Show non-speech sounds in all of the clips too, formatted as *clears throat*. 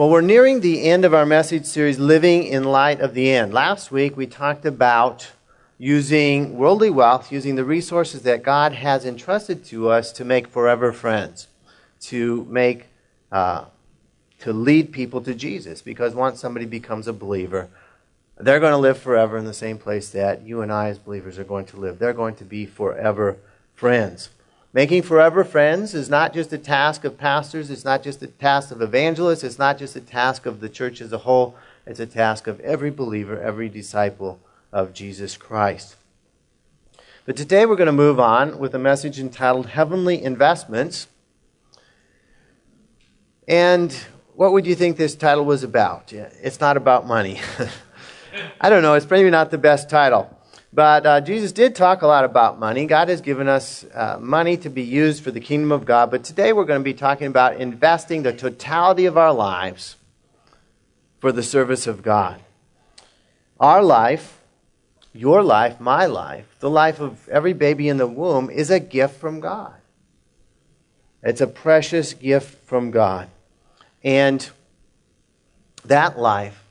Well, we're nearing the end of our message series, Living in Light of the End. Last week we talked about using worldly wealth, using the resources that God has entrusted to us to make forever friends, to make, uh, to lead people to Jesus. Because once somebody becomes a believer, they're going to live forever in the same place that you and I, as believers, are going to live. They're going to be forever friends. Making forever friends is not just a task of pastors, it's not just a task of evangelists, it's not just a task of the church as a whole, it's a task of every believer, every disciple of Jesus Christ. But today we're going to move on with a message entitled Heavenly Investments. And what would you think this title was about? It's not about money. *laughs* I don't know, it's maybe not the best title. But uh, Jesus did talk a lot about money. God has given us uh, money to be used for the kingdom of God. But today we're going to be talking about investing the totality of our lives for the service of God. Our life, your life, my life, the life of every baby in the womb is a gift from God. It's a precious gift from God. And that life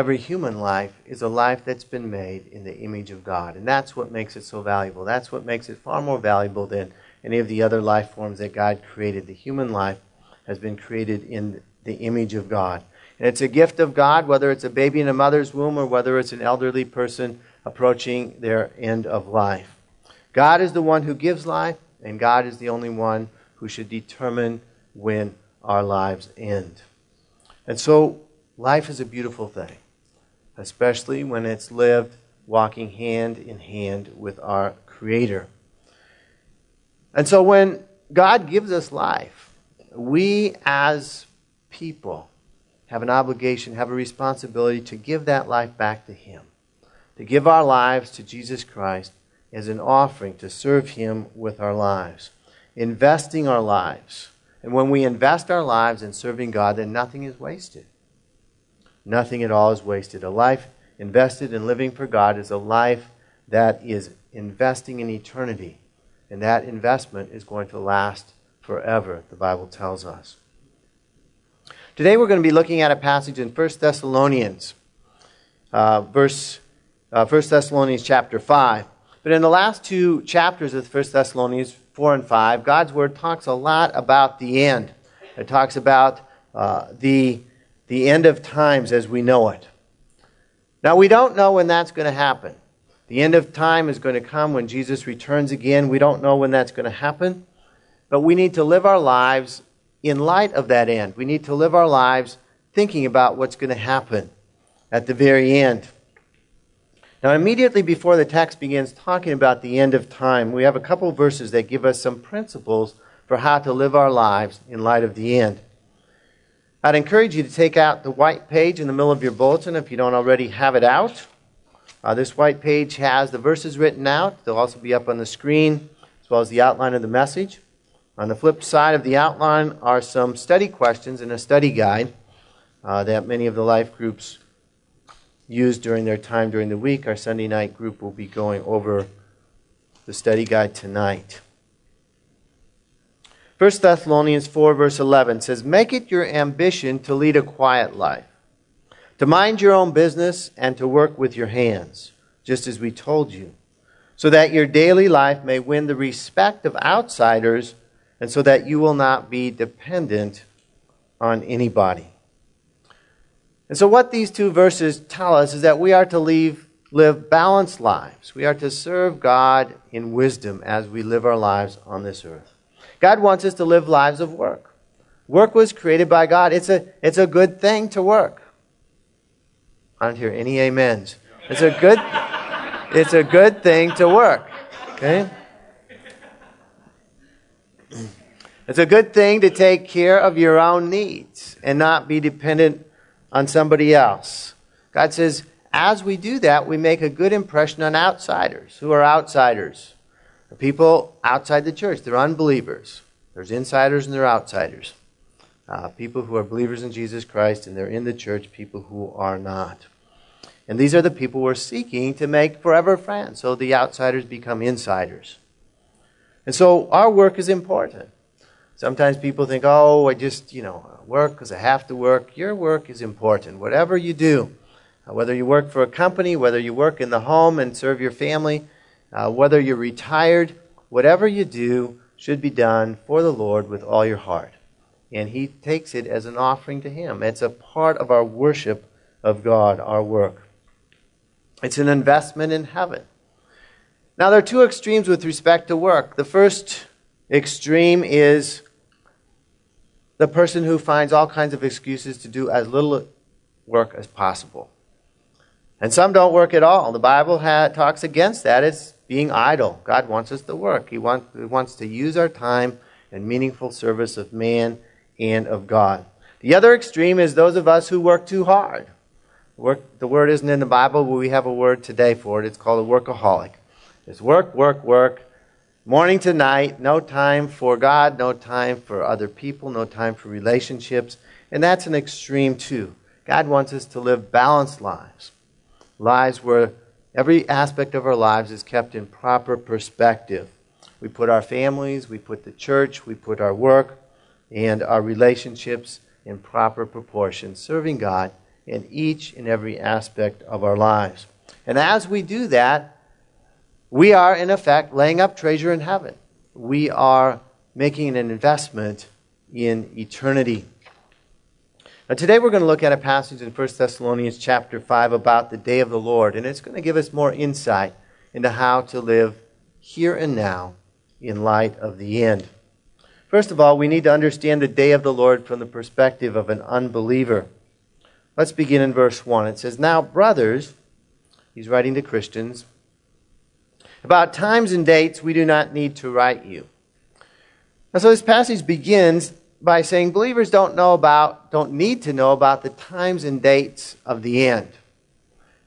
Every human life is a life that's been made in the image of God. And that's what makes it so valuable. That's what makes it far more valuable than any of the other life forms that God created. The human life has been created in the image of God. And it's a gift of God, whether it's a baby in a mother's womb or whether it's an elderly person approaching their end of life. God is the one who gives life, and God is the only one who should determine when our lives end. And so Life is a beautiful thing, especially when it's lived walking hand in hand with our Creator. And so when God gives us life, we as people have an obligation, have a responsibility to give that life back to Him, to give our lives to Jesus Christ as an offering to serve Him with our lives, investing our lives. And when we invest our lives in serving God, then nothing is wasted. Nothing at all is wasted. A life invested in living for God is a life that is investing in eternity. And that investment is going to last forever, the Bible tells us. Today we're going to be looking at a passage in 1 Thessalonians, uh, verse, uh, 1 Thessalonians chapter 5. But in the last two chapters of 1 Thessalonians 4 and 5, God's Word talks a lot about the end. It talks about uh, the the end of times as we know it. Now, we don't know when that's going to happen. The end of time is going to come when Jesus returns again. We don't know when that's going to happen. But we need to live our lives in light of that end. We need to live our lives thinking about what's going to happen at the very end. Now, immediately before the text begins talking about the end of time, we have a couple verses that give us some principles for how to live our lives in light of the end. I'd encourage you to take out the white page in the middle of your bulletin if you don't already have it out. Uh, this white page has the verses written out. They'll also be up on the screen, as well as the outline of the message. On the flip side of the outline are some study questions and a study guide uh, that many of the life groups use during their time during the week. Our Sunday night group will be going over the study guide tonight. 1 Thessalonians 4, verse 11 says, Make it your ambition to lead a quiet life, to mind your own business, and to work with your hands, just as we told you, so that your daily life may win the respect of outsiders, and so that you will not be dependent on anybody. And so, what these two verses tell us is that we are to leave, live balanced lives. We are to serve God in wisdom as we live our lives on this earth. God wants us to live lives of work. Work was created by God. It's a, it's a good thing to work. I don't hear any amens. It's a good, it's a good thing to work. Okay? It's a good thing to take care of your own needs and not be dependent on somebody else. God says, as we do that, we make a good impression on outsiders. Who are outsiders? People outside the church, they're unbelievers. There's insiders and there are outsiders. Uh, people who are believers in Jesus Christ and they're in the church, people who are not. And these are the people we're seeking to make forever friends. So the outsiders become insiders. And so our work is important. Sometimes people think, oh, I just, you know, work because I have to work. Your work is important. Whatever you do, uh, whether you work for a company, whether you work in the home and serve your family, uh, whether you're retired, whatever you do should be done for the Lord with all your heart. And He takes it as an offering to Him. It's a part of our worship of God, our work. It's an investment in heaven. Now, there are two extremes with respect to work. The first extreme is the person who finds all kinds of excuses to do as little work as possible. And some don't work at all. The Bible ha- talks against that. It's being idle. God wants us to work, he, want, he wants to use our time in meaningful service of man and of God. The other extreme is those of us who work too hard. Work, the word isn't in the Bible, but we have a word today for it. It's called a workaholic. It's work, work, work, morning to night, no time for God, no time for other people, no time for relationships. And that's an extreme too. God wants us to live balanced lives, lives where every aspect of our lives is kept in proper perspective. We put our families, we put the church, we put our work and our relationships in proper proportion, serving God in each and every aspect of our lives. And as we do that, we are, in effect, laying up treasure in heaven. We are making an investment in eternity. Now, today we're going to look at a passage in 1 Thessalonians chapter 5 about the day of the Lord, and it's going to give us more insight into how to live here and now in light of the end. First of all, we need to understand the day of the Lord from the perspective of an unbeliever. Let's begin in verse 1. It says, Now, brothers, he's writing to Christians, about times and dates we do not need to write you. And so this passage begins by saying believers don't know about, don't need to know about the times and dates of the end.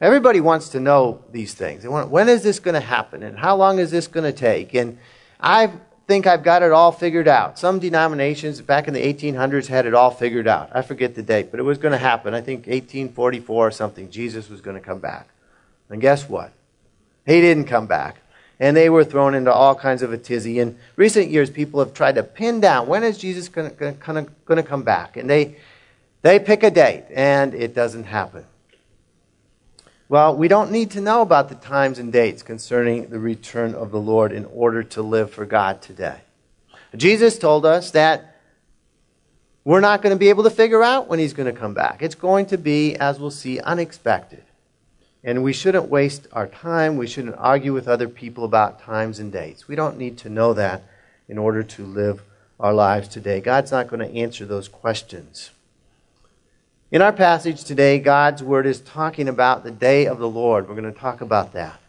Everybody wants to know these things. They want, when is this going to happen? And how long is this going to take? And I've think I've got it all figured out. Some denominations back in the 1800s had it all figured out. I forget the date, but it was going to happen. I think 1844 or something. Jesus was going to come back. And guess what? He didn't come back. And they were thrown into all kinds of a tizzy. In recent years, people have tried to pin down when is Jesus going to come back? And they, they pick a date, and it doesn't happen. Well, we don't need to know about the times and dates concerning the return of the Lord in order to live for God today. Jesus told us that we're not going to be able to figure out when he's going to come back. It's going to be, as we'll see, unexpected. And we shouldn't waste our time. We shouldn't argue with other people about times and dates. We don't need to know that in order to live our lives today. God's not going to answer those questions. In our passage today, God's word is talking about the day of the Lord. We're going to talk about that.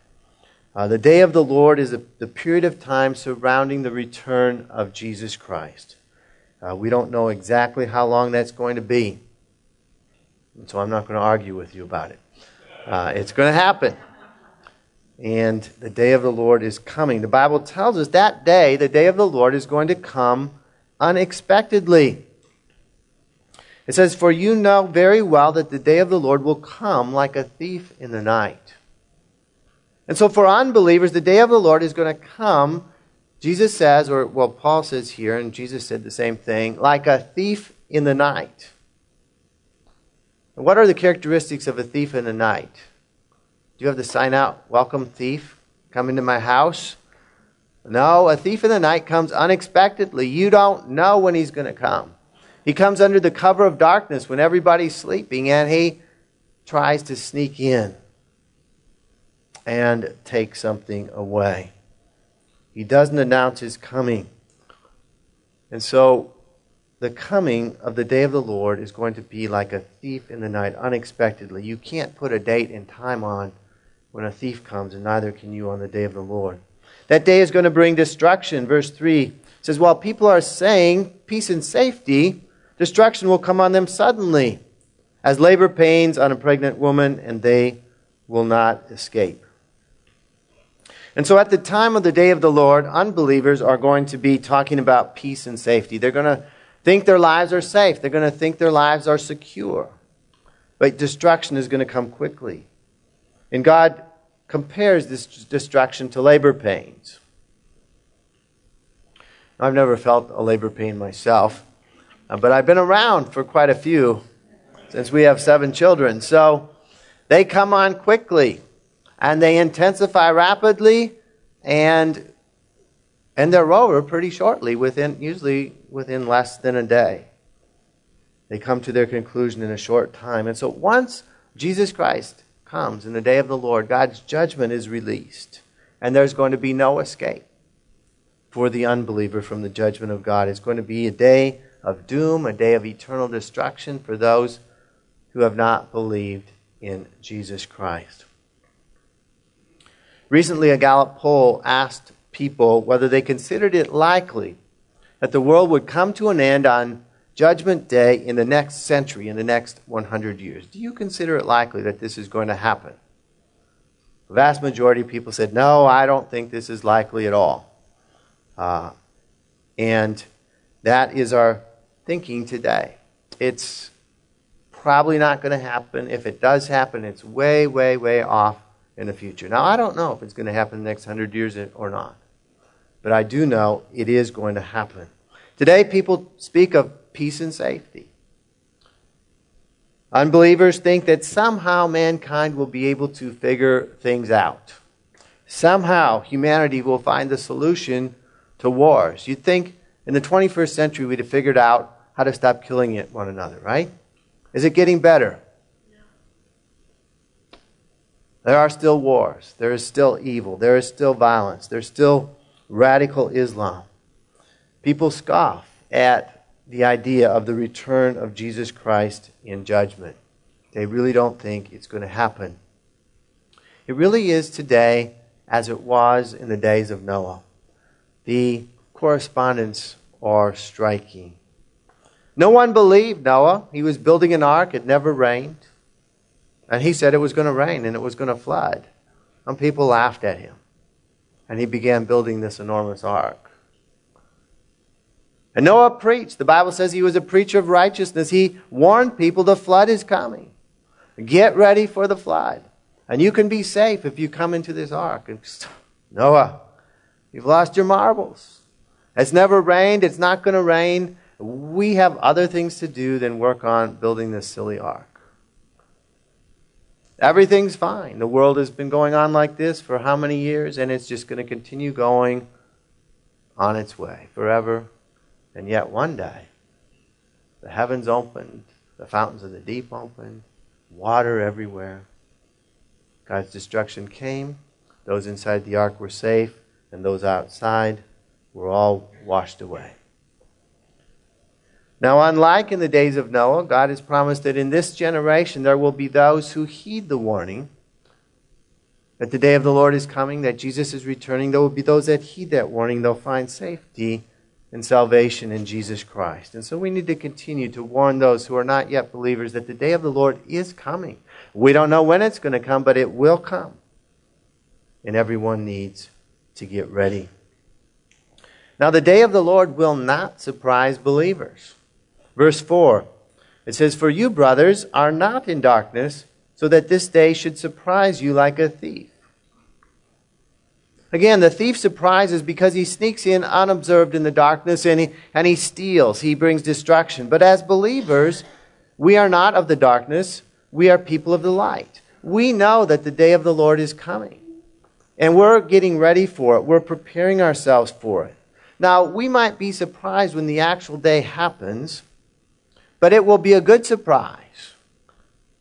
Uh, the day of the Lord is a, the period of time surrounding the return of Jesus Christ. Uh, we don't know exactly how long that's going to be. So I'm not going to argue with you about it. Uh, it's going to happen. And the day of the Lord is coming. The Bible tells us that day, the day of the Lord, is going to come unexpectedly. It says, For you know very well that the day of the Lord will come like a thief in the night. And so for unbelievers, the day of the Lord is going to come, Jesus says, or well, Paul says here, and Jesus said the same thing, like a thief in the night. And what are the characteristics of a thief in the night? Do you have the sign out, Welcome, thief, come into my house? No, a thief in the night comes unexpectedly. You don't know when he's going to come. He comes under the cover of darkness when everybody's sleeping and he tries to sneak in and take something away. He doesn't announce his coming. And so the coming of the day of the Lord is going to be like a thief in the night, unexpectedly. You can't put a date and time on when a thief comes, and neither can you on the day of the Lord. That day is going to bring destruction. Verse 3 says, While people are saying peace and safety, Destruction will come on them suddenly, as labor pains on a pregnant woman, and they will not escape. And so, at the time of the day of the Lord, unbelievers are going to be talking about peace and safety. They're going to think their lives are safe, they're going to think their lives are secure. But destruction is going to come quickly. And God compares this destruction to labor pains. I've never felt a labor pain myself, uh, but I've been around for quite a few since we have seven children. So they come on quickly and they intensify rapidly and and they're over pretty shortly within usually within less than a day. They come to their conclusion in a short time. And so once jesus christ comes in the day of the lord god's judgment is released. And there's going to be no escape for the unbeliever from the judgment of god. It's going to be a day of doom a day of eternal destruction for those who have not believed in jesus christ. Recently, a Gallup poll asked people whether they considered it likely that the world would come to an end on Judgment Day in the next century, in the next 100 years. Do you consider it likely that this is going to happen? The vast majority of people said, no, I don't think this is likely at all. Uh, and that is our thinking today. It's probably not going to happen. If it does happen, it's way, way, way off in the future. Now, I don't know if it's going to happen in the next hundred years or not, but I do know it is going to happen. Today, people speak of peace and safety. Unbelievers think that somehow mankind will be able to figure things out. Somehow humanity will find the solution to wars. You'd think in the 21st century we'd have figured out how to stop killing one another, right? Is it getting better? No. There are still wars. There is still evil. There is still violence. There's still radical Islam. People scoff at the idea of the return of Jesus Christ in judgment. They really don't think it's going to happen. It really is today as it was in the days of Noah. The correspondents are striking. No one believed Noah. He was building an ark, it never rained. And he said it was going to rain and it was going to flood. And people laughed at him. And he began building this enormous ark. And Noah preached. The Bible says he was a preacher of righteousness. He warned people the flood is coming. Get ready for the flood. And you can be safe if you come into this ark. And Noah, you've lost your marbles. It's never rained. It's not going to rain. We have other things to do than work on building this silly ark. Everything's fine. The world has been going on like this for how many years, and it's just going to continue going on its way forever. And yet, one day, the heavens opened, the fountains of the deep opened, water everywhere. God's destruction came. Those inside the ark were safe, and those outside were all washed away. Now, unlike in the days of Noah, God has promised that in this generation there will be those who heed the warning that the day of the Lord is coming, that Jesus is returning. There will be those that heed that warning. They'll find safety and salvation in Jesus Christ. And so we need to continue to warn those who are not yet believers that the day of the Lord is coming. We don't know when it's going to come, but it will come. And everyone needs to get ready. Now, the day of the Lord will not surprise believers. Verse 4 it says, For you, brothers, are not in darkness, so that this day should surprise you like a thief. Again, the thief surprises because he sneaks in unobserved in the darkness and he, and he steals. He brings destruction. But as believers, we are not of the darkness. We are people of the light. We know that the day of the Lord is coming. And we're getting ready for it. We're preparing ourselves for it. Now, we might be surprised when the actual day happens but it will be a good surprise.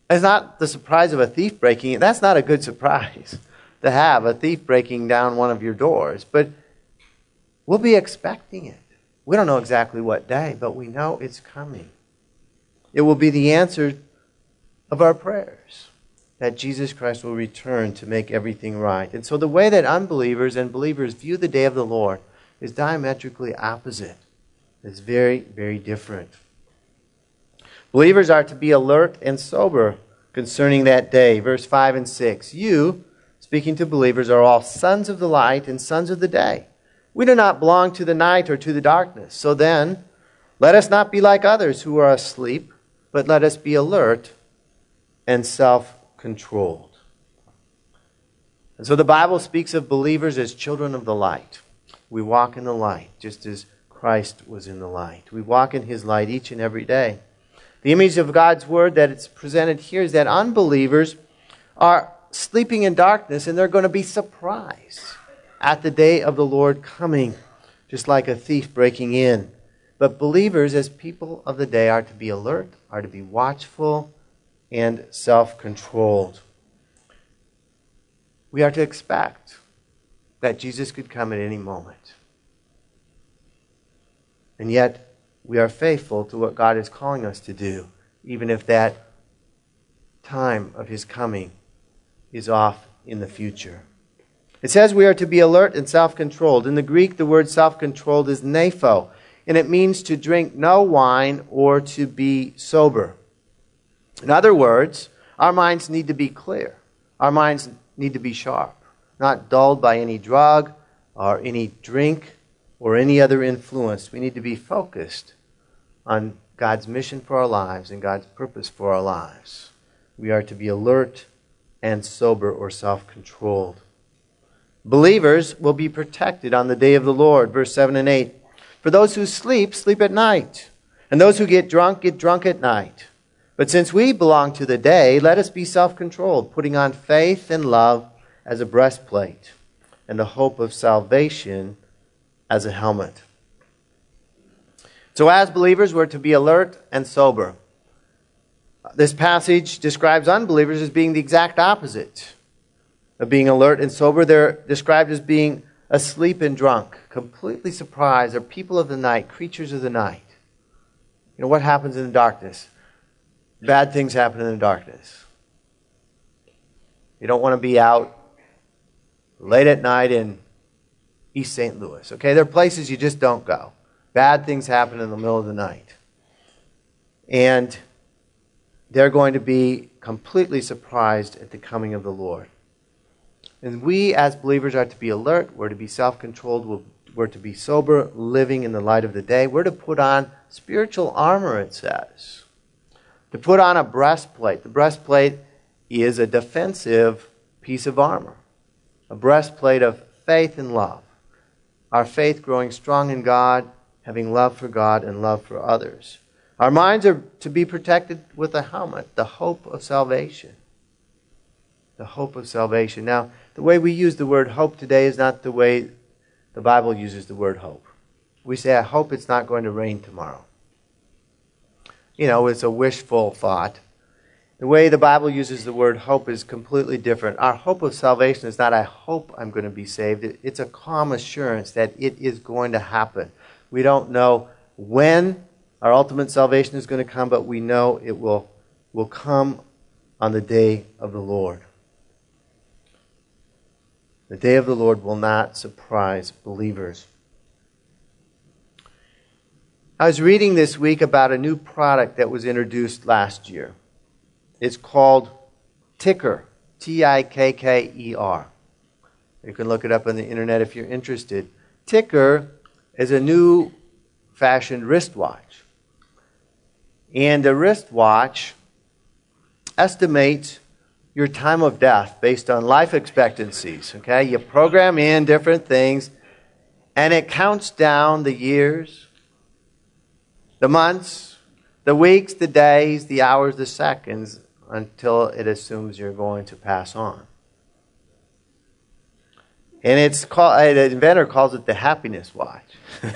It's not the surprise of a thief breaking. That's not a good surprise to have a thief breaking down one of your doors. But we'll be expecting it. We don't know exactly what day, but we know it's coming. It will be the answer of our prayers that Jesus Christ will return to make everything right. And so the way that unbelievers and believers view the day of the Lord is diametrically opposite. It's very, very different. Believers are to be alert and sober concerning that day. Verse 5 and 6. You, speaking to believers, are all sons of the light and sons of the day. We do not belong to the night or to the darkness. So then, let us not be like others who are asleep, but let us be alert and self controlled. And so the Bible speaks of believers as children of the light. We walk in the light, just as Christ was in the light. We walk in his light each and every day. The image of God's word that it's presented here is that unbelievers are sleeping in darkness and they're going to be surprised at the day of the Lord coming, just like a thief breaking in. But believers, as people of the day, are to be alert, are to be watchful, and self controlled. We are to expect that Jesus could come at any moment. And yet, we are faithful to what God is calling us to do, even if that time of His coming is off in the future. It says we are to be alert and self controlled. In the Greek, the word self controlled is nepho, and it means to drink no wine or to be sober. In other words, our minds need to be clear, our minds need to be sharp, not dulled by any drug or any drink or any other influence. We need to be focused on God's mission for our lives and God's purpose for our lives. We are to be alert and sober or self controlled. Believers will be protected on the day of the Lord. Verse 7 and 8. For those who sleep, sleep at night. And those who get drunk, get drunk at night. But since we belong to the day, let us be self controlled, putting on faith and love as a breastplate, and the hope of salvation as a helmet. So, as believers, we're to be alert and sober. This passage describes unbelievers as being the exact opposite of being alert and sober. They're described as being asleep and drunk, completely surprised. They're people of the night, creatures of the night. You know, what happens in the darkness? Bad things happen in the darkness. You don't want to be out late at night in East St. Louis. Okay, there are places you just don't go. Bad things happen in the middle of the night. And they're going to be completely surprised at the coming of the Lord. And we, as believers, are to be alert. We're to be self controlled. We're to be sober, living in the light of the day. We're to put on spiritual armor, it says. To put on a breastplate. The breastplate is a defensive piece of armor, a breastplate of faith and love. Our faith growing strong in God, having love for God and love for others. Our minds are to be protected with a helmet, the hope of salvation. The hope of salvation. Now, the way we use the word hope today is not the way the Bible uses the word hope. We say, I hope it's not going to rain tomorrow. You know, it's a wishful thought. The way the Bible uses the word hope is completely different. Our hope of salvation is not, I hope I'm going to be saved. It's a calm assurance that it is going to happen. We don't know when our ultimate salvation is going to come, but we know it will, will come on the day of the Lord. The day of the Lord will not surprise believers. I was reading this week about a new product that was introduced last year. It's called Tikker, T I K K E R. You can look it up on the internet if you're interested. Tikker is a new fashioned wristwatch. And the wristwatch estimates your time of death based on life expectancies. Okay? You program in different things, and it counts down the years, the months, the weeks, the days, the hours, the seconds until it assumes you're going to pass on. And it's called, the inventor calls it the happiness watch. *laughs*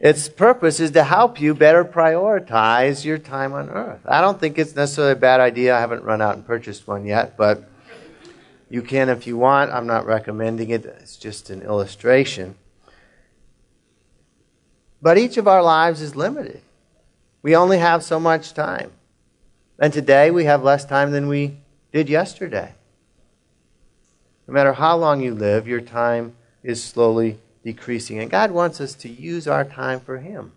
its purpose is to help you better prioritize your time on earth. I don't think it's necessarily a bad idea. I haven't run out and purchased one yet, but you can if you want. I'm not recommending it, it's just an illustration. But each of our lives is limited. We only have so much time. And today we have less time than we did yesterday. No matter how long you live, your time is slowly decreasing. And God wants us to use our time for Him.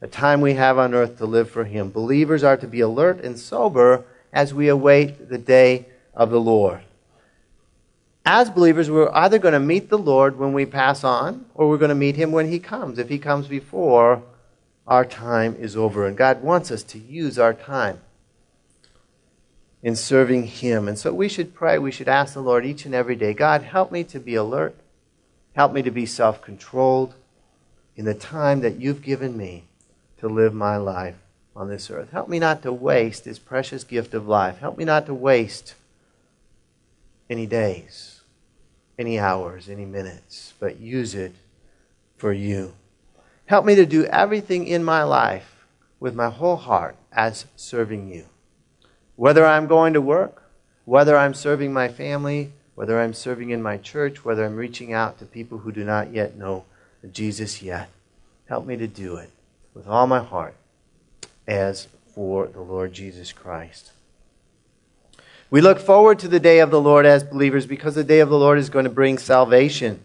The time we have on earth to live for Him. Believers are to be alert and sober as we await the day of the Lord. As believers, we're either going to meet the Lord when we pass on, or we're going to meet Him when He comes. If He comes before, our time is over. And God wants us to use our time in serving Him. And so we should pray, we should ask the Lord each and every day God, help me to be alert, help me to be self controlled, in the time that you've given me to live my life on this earth. Help me not to waste this precious gift of life. Help me not to waste any days, any hours, any minutes, but use it for you. Help me to do everything in my life with my whole heart as serving you. Whether I'm going to work, whether I'm serving my family, whether I'm serving in my church, whether I'm reaching out to people who do not yet know Jesus yet. Help me to do it with all my heart as for the Lord Jesus Christ. We look forward to the day of the Lord as believers because the day of the Lord is going to bring salvation.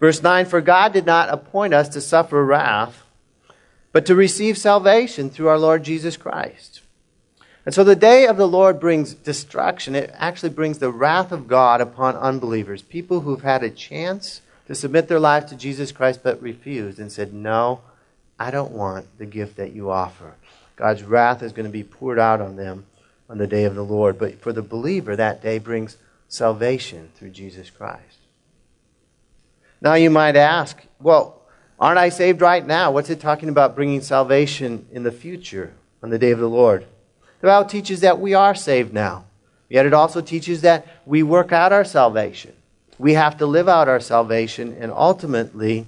Verse 9 For God did not appoint us to suffer wrath, but to receive salvation through our Lord Jesus Christ. And so the day of the Lord brings destruction. It actually brings the wrath of God upon unbelievers, people who've had a chance to submit their life to Jesus Christ but refused and said, No, I don't want the gift that you offer. God's wrath is going to be poured out on them on the day of the Lord. But for the believer, that day brings salvation through Jesus Christ. Now you might ask, well, aren't I saved right now? What's it talking about bringing salvation in the future on the day of the Lord? The Bible teaches that we are saved now. Yet it also teaches that we work out our salvation. We have to live out our salvation, and ultimately,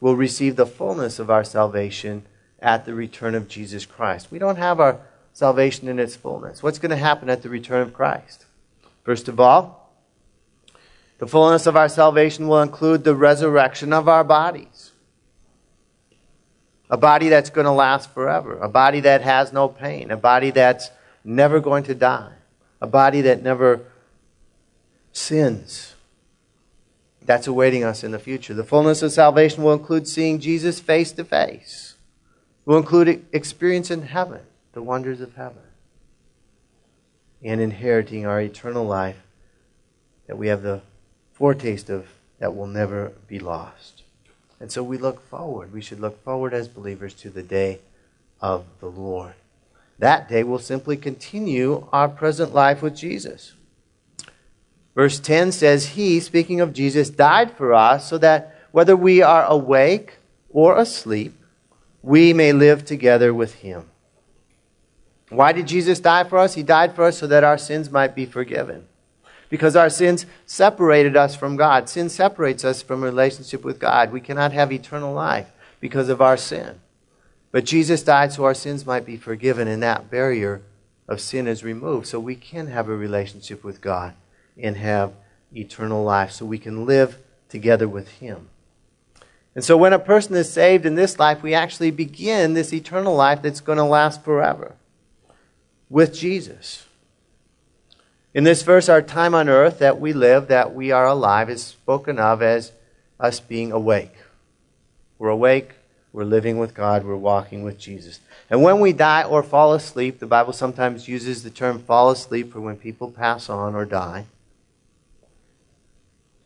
we'll receive the fullness of our salvation at the return of Jesus Christ. We don't have our salvation in its fullness. What's going to happen at the return of Christ? First of all, the fullness of our salvation will include the resurrection of our bodies. A body that's going to last forever. A body that has no pain. A body that's never going to die. A body that never sins. That's awaiting us in the future. The fullness of salvation will include seeing Jesus face to face. Will include experience in heaven, the wonders of heaven, and inheriting our eternal life that we have the foretaste of that will never be lost. And so we look forward. We should look forward as believers to the day of the Lord. That day will simply continue our present life with Jesus. Verse 10 says, He, speaking of Jesus, died for us so that whether we are awake or asleep, we may live together with Him. Why did Jesus die for us? He died for us so that our sins might be forgiven because our sins separated us from God. Sin separates us from relationship with God. We cannot have eternal life because of our sin. But Jesus died so our sins might be forgiven, and that barrier of sin is removed so we can have a relationship with God and have eternal life, so we can live together with Him. And so when a person is saved in this life, we actually begin this eternal life that's going to last forever with Jesus. In this verse, our time on earth that we live, that we are alive, is spoken of as us being awake. We're awake, we're living with God, we're walking with Jesus. And when we die or fall asleep, the Bible sometimes uses the term fall asleep for when people pass on or die.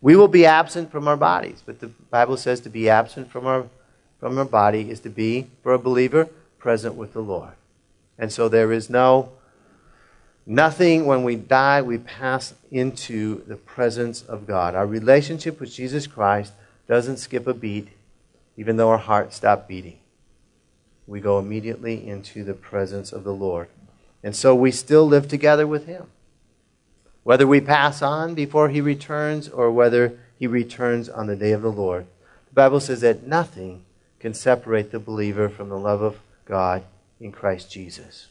We will be absent from our bodies, but the Bible says to be absent from our, from our body is to be, for a believer, present with the Lord. And so there is no Nothing, when we die, we pass into the presence of God. Our relationship with Jesus Christ doesn't skip a beat, even though our hearts stop beating. We go immediately into the presence of the Lord. And so we still live together with Him. Whether we pass on before He returns or whether He returns on the day of the Lord, the Bible says that nothing can separate the believer from the love of God in Christ Jesus.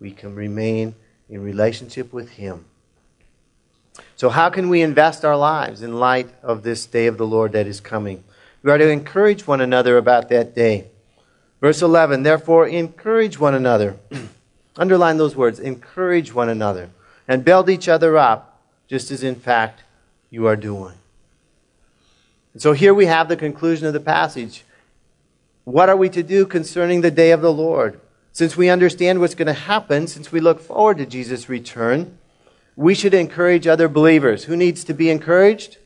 We can remain in relationship with Him. So, how can we invest our lives in light of this day of the Lord that is coming? We are to encourage one another about that day. Verse 11, therefore, encourage one another. *clears throat* Underline those words encourage one another and build each other up, just as in fact you are doing. And so here we have the conclusion of the passage. What are we to do concerning the day of the Lord? Since we understand what's going to happen, since we look forward to Jesus' return, we should encourage other believers. Who needs to be encouraged?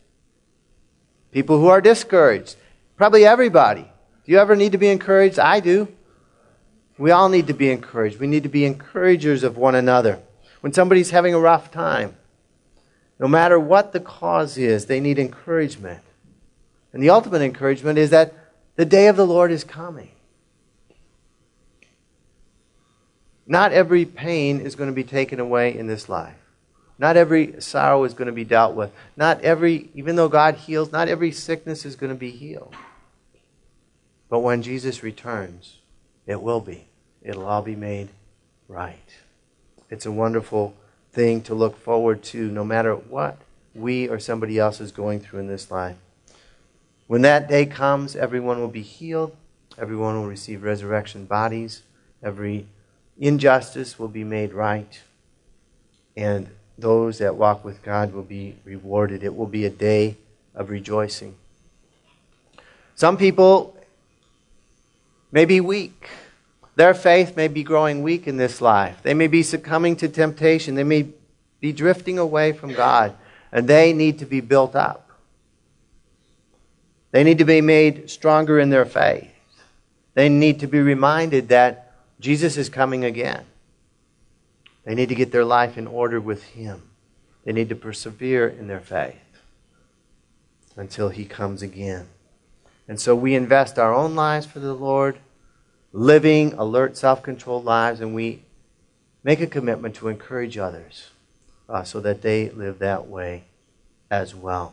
People who are discouraged. Probably everybody. Do you ever need to be encouraged? I do. We all need to be encouraged. We need to be encouragers of one another. When somebody's having a rough time, no matter what the cause is, they need encouragement. And the ultimate encouragement is that The day of the Lord is coming. Not every pain is going to be taken away in this life. Not every sorrow is going to be dealt with. Not every, even though God heals, not every sickness is going to be healed. But when Jesus returns, it will be. It'll all be made right. It's a wonderful thing to look forward to no matter what we or somebody else is going through in this life. When that day comes, everyone will be healed, everyone will receive resurrection bodies, every injustice will be made right, and those that walk with God will be rewarded. It will be a day of rejoicing. Some people may be weak. Their faith may be growing weak in this life. They may be succumbing to temptation. They may be drifting away from God, and they need to be built up. They need to be made stronger in their faith. They need to be reminded that Jesus is coming again. They need to get their life in order with Him. They need to persevere in their faith until He comes again. And so we invest our own lives for the Lord, living alert, self controlled lives, and we make a commitment to encourage others uh, so that they live that way as well.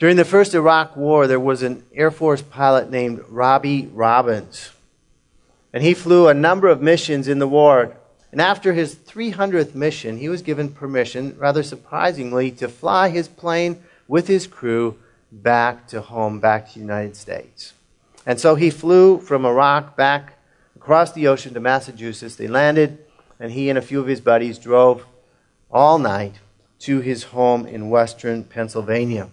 During the first Iraq War, there was an Air Force pilot named Robbie Robbins. And he flew a number of missions in the war. And after his 300th mission, he was given permission, rather surprisingly, to fly his plane with his crew back to home, back to the United States. And so he flew from Iraq back across the ocean to Massachusetts. They landed, and he and a few of his buddies drove all night to his home in western Pennsylvania.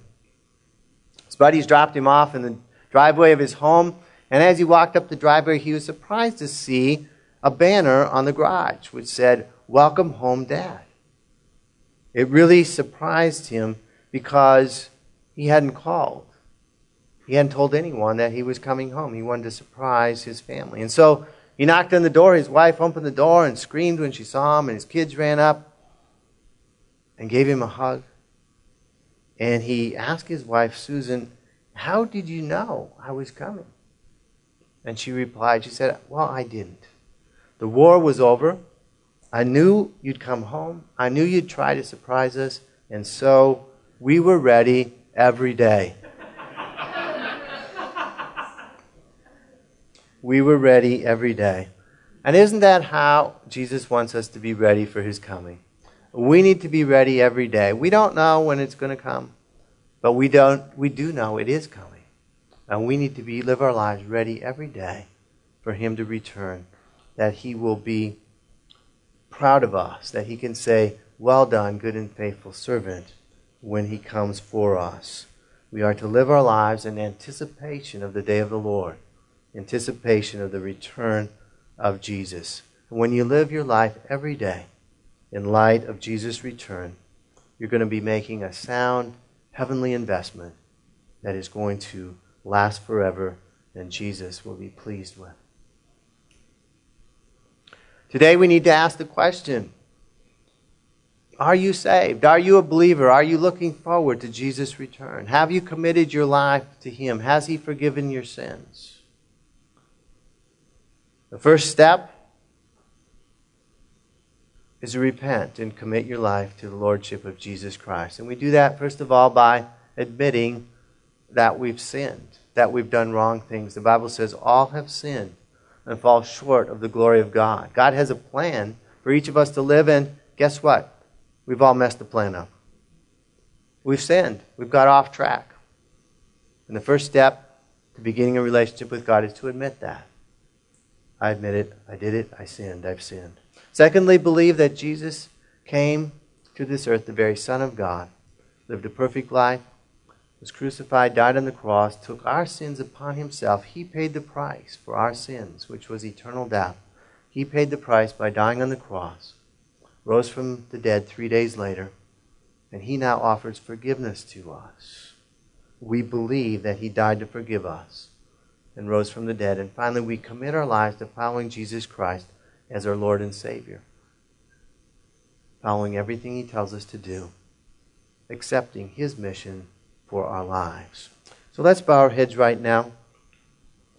Buddies dropped him off in the driveway of his home and as he walked up the driveway, he was surprised to see a banner on the garage which said, Welcome home, Dad. It really surprised him because he hadn't called. He hadn't told anyone that he was coming home. He wanted to surprise his family. And so he knocked on the door. His wife opened the door and screamed when she saw him, and his kids ran up and gave him a hug. And he asked his wife, Susan, How did you know I was coming? And she replied, She said, Well, I didn't. The war was over. I knew you'd come home. I knew you'd try to surprise us. And so we were ready every day. *laughs* we were ready every day. And isn't that how Jesus wants us to be ready for his coming? We need to be ready every day. We don't know when it's going to come, but we don't we do know it is coming. And we need to be live our lives ready every day for him to return, that he will be proud of us, that he can say, Well done, good and faithful servant, when he comes for us. We are to live our lives in anticipation of the day of the Lord, anticipation of the return of Jesus. When you live your life every day in light of Jesus' return, you're going to be making a sound heavenly investment that is going to last forever and Jesus will be pleased with. Today we need to ask the question Are you saved? Are you a believer? Are you looking forward to Jesus' return? Have you committed your life to Him? Has He forgiven your sins? The first step is to repent and commit your life to the Lordship of Jesus Christ. And we do that, first of all, by admitting that we've sinned, that we've done wrong things. The Bible says all have sinned and fall short of the glory of God. God has a plan for each of us to live in. Guess what? We've all messed the plan up. We've sinned. We've got off track. And the first step to beginning a relationship with God is to admit that. I admit it. I did it. I sinned. I've sinned. Secondly, believe that Jesus came to this earth, the very Son of God, lived a perfect life, was crucified, died on the cross, took our sins upon himself. He paid the price for our sins, which was eternal death. He paid the price by dying on the cross, rose from the dead three days later, and he now offers forgiveness to us. We believe that he died to forgive us and rose from the dead. And finally, we commit our lives to following Jesus Christ as our Lord and Savior, following everything he tells us to do, accepting his mission for our lives. So let's bow our heads right now.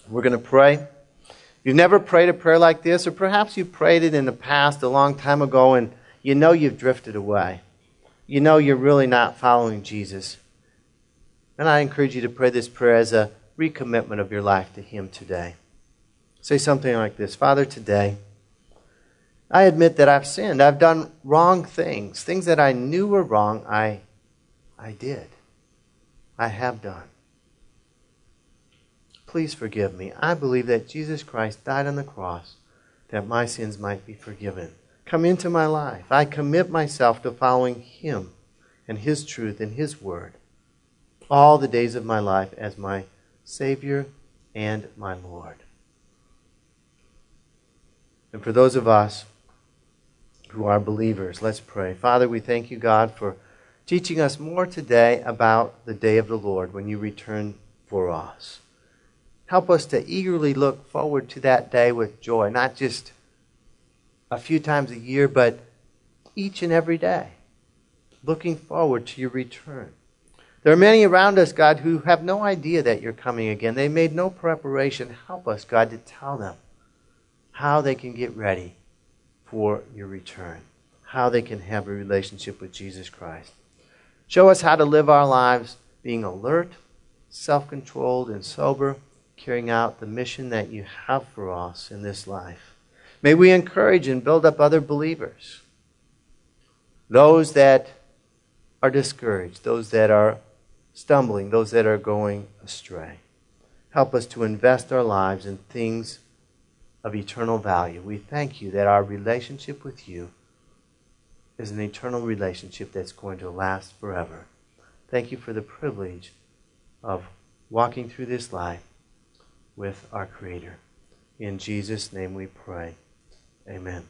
We're going to pray. If you've never prayed a prayer like this, or perhaps you prayed it in the past a long time ago and you know you've drifted away, you know you're really not following Jesus, and I encourage you to pray this prayer as a recommitment of your life to Him today. Say something like this Father, today, I admit that I've sinned. I've done wrong things. Things that I knew were wrong, I, I did. I have done. Please forgive me. I believe that Jesus Christ died on the cross that my sins might be forgiven. Come into my life. I commit myself to following Him and His truth and His word all the days of my life as my Savior and my Lord. And for those of us who are believers, let's pray. Father, we thank you, God, for teaching us more today about the day of the Lord when you return for us. Help us to eagerly look forward to that day with joy, not just a few times a year, but each and every day, looking forward to your return. There are many around us, God, who have no idea that you're coming again. They made no preparation. Help us, God, to tell them how they can get ready for your return, how they can have a relationship with Jesus Christ. Show us how to live our lives being alert, self controlled, and sober, carrying out the mission that you have for us in this life. May we encourage and build up other believers, those that are discouraged, those that are stumbling, those that are going astray. Help us to invest our lives in things of eternal value. We thank you that our relationship with you is an eternal relationship that's going to last forever. Thank you for the privilege of walking through this life with our Creator. In Jesus' name we pray. Amen.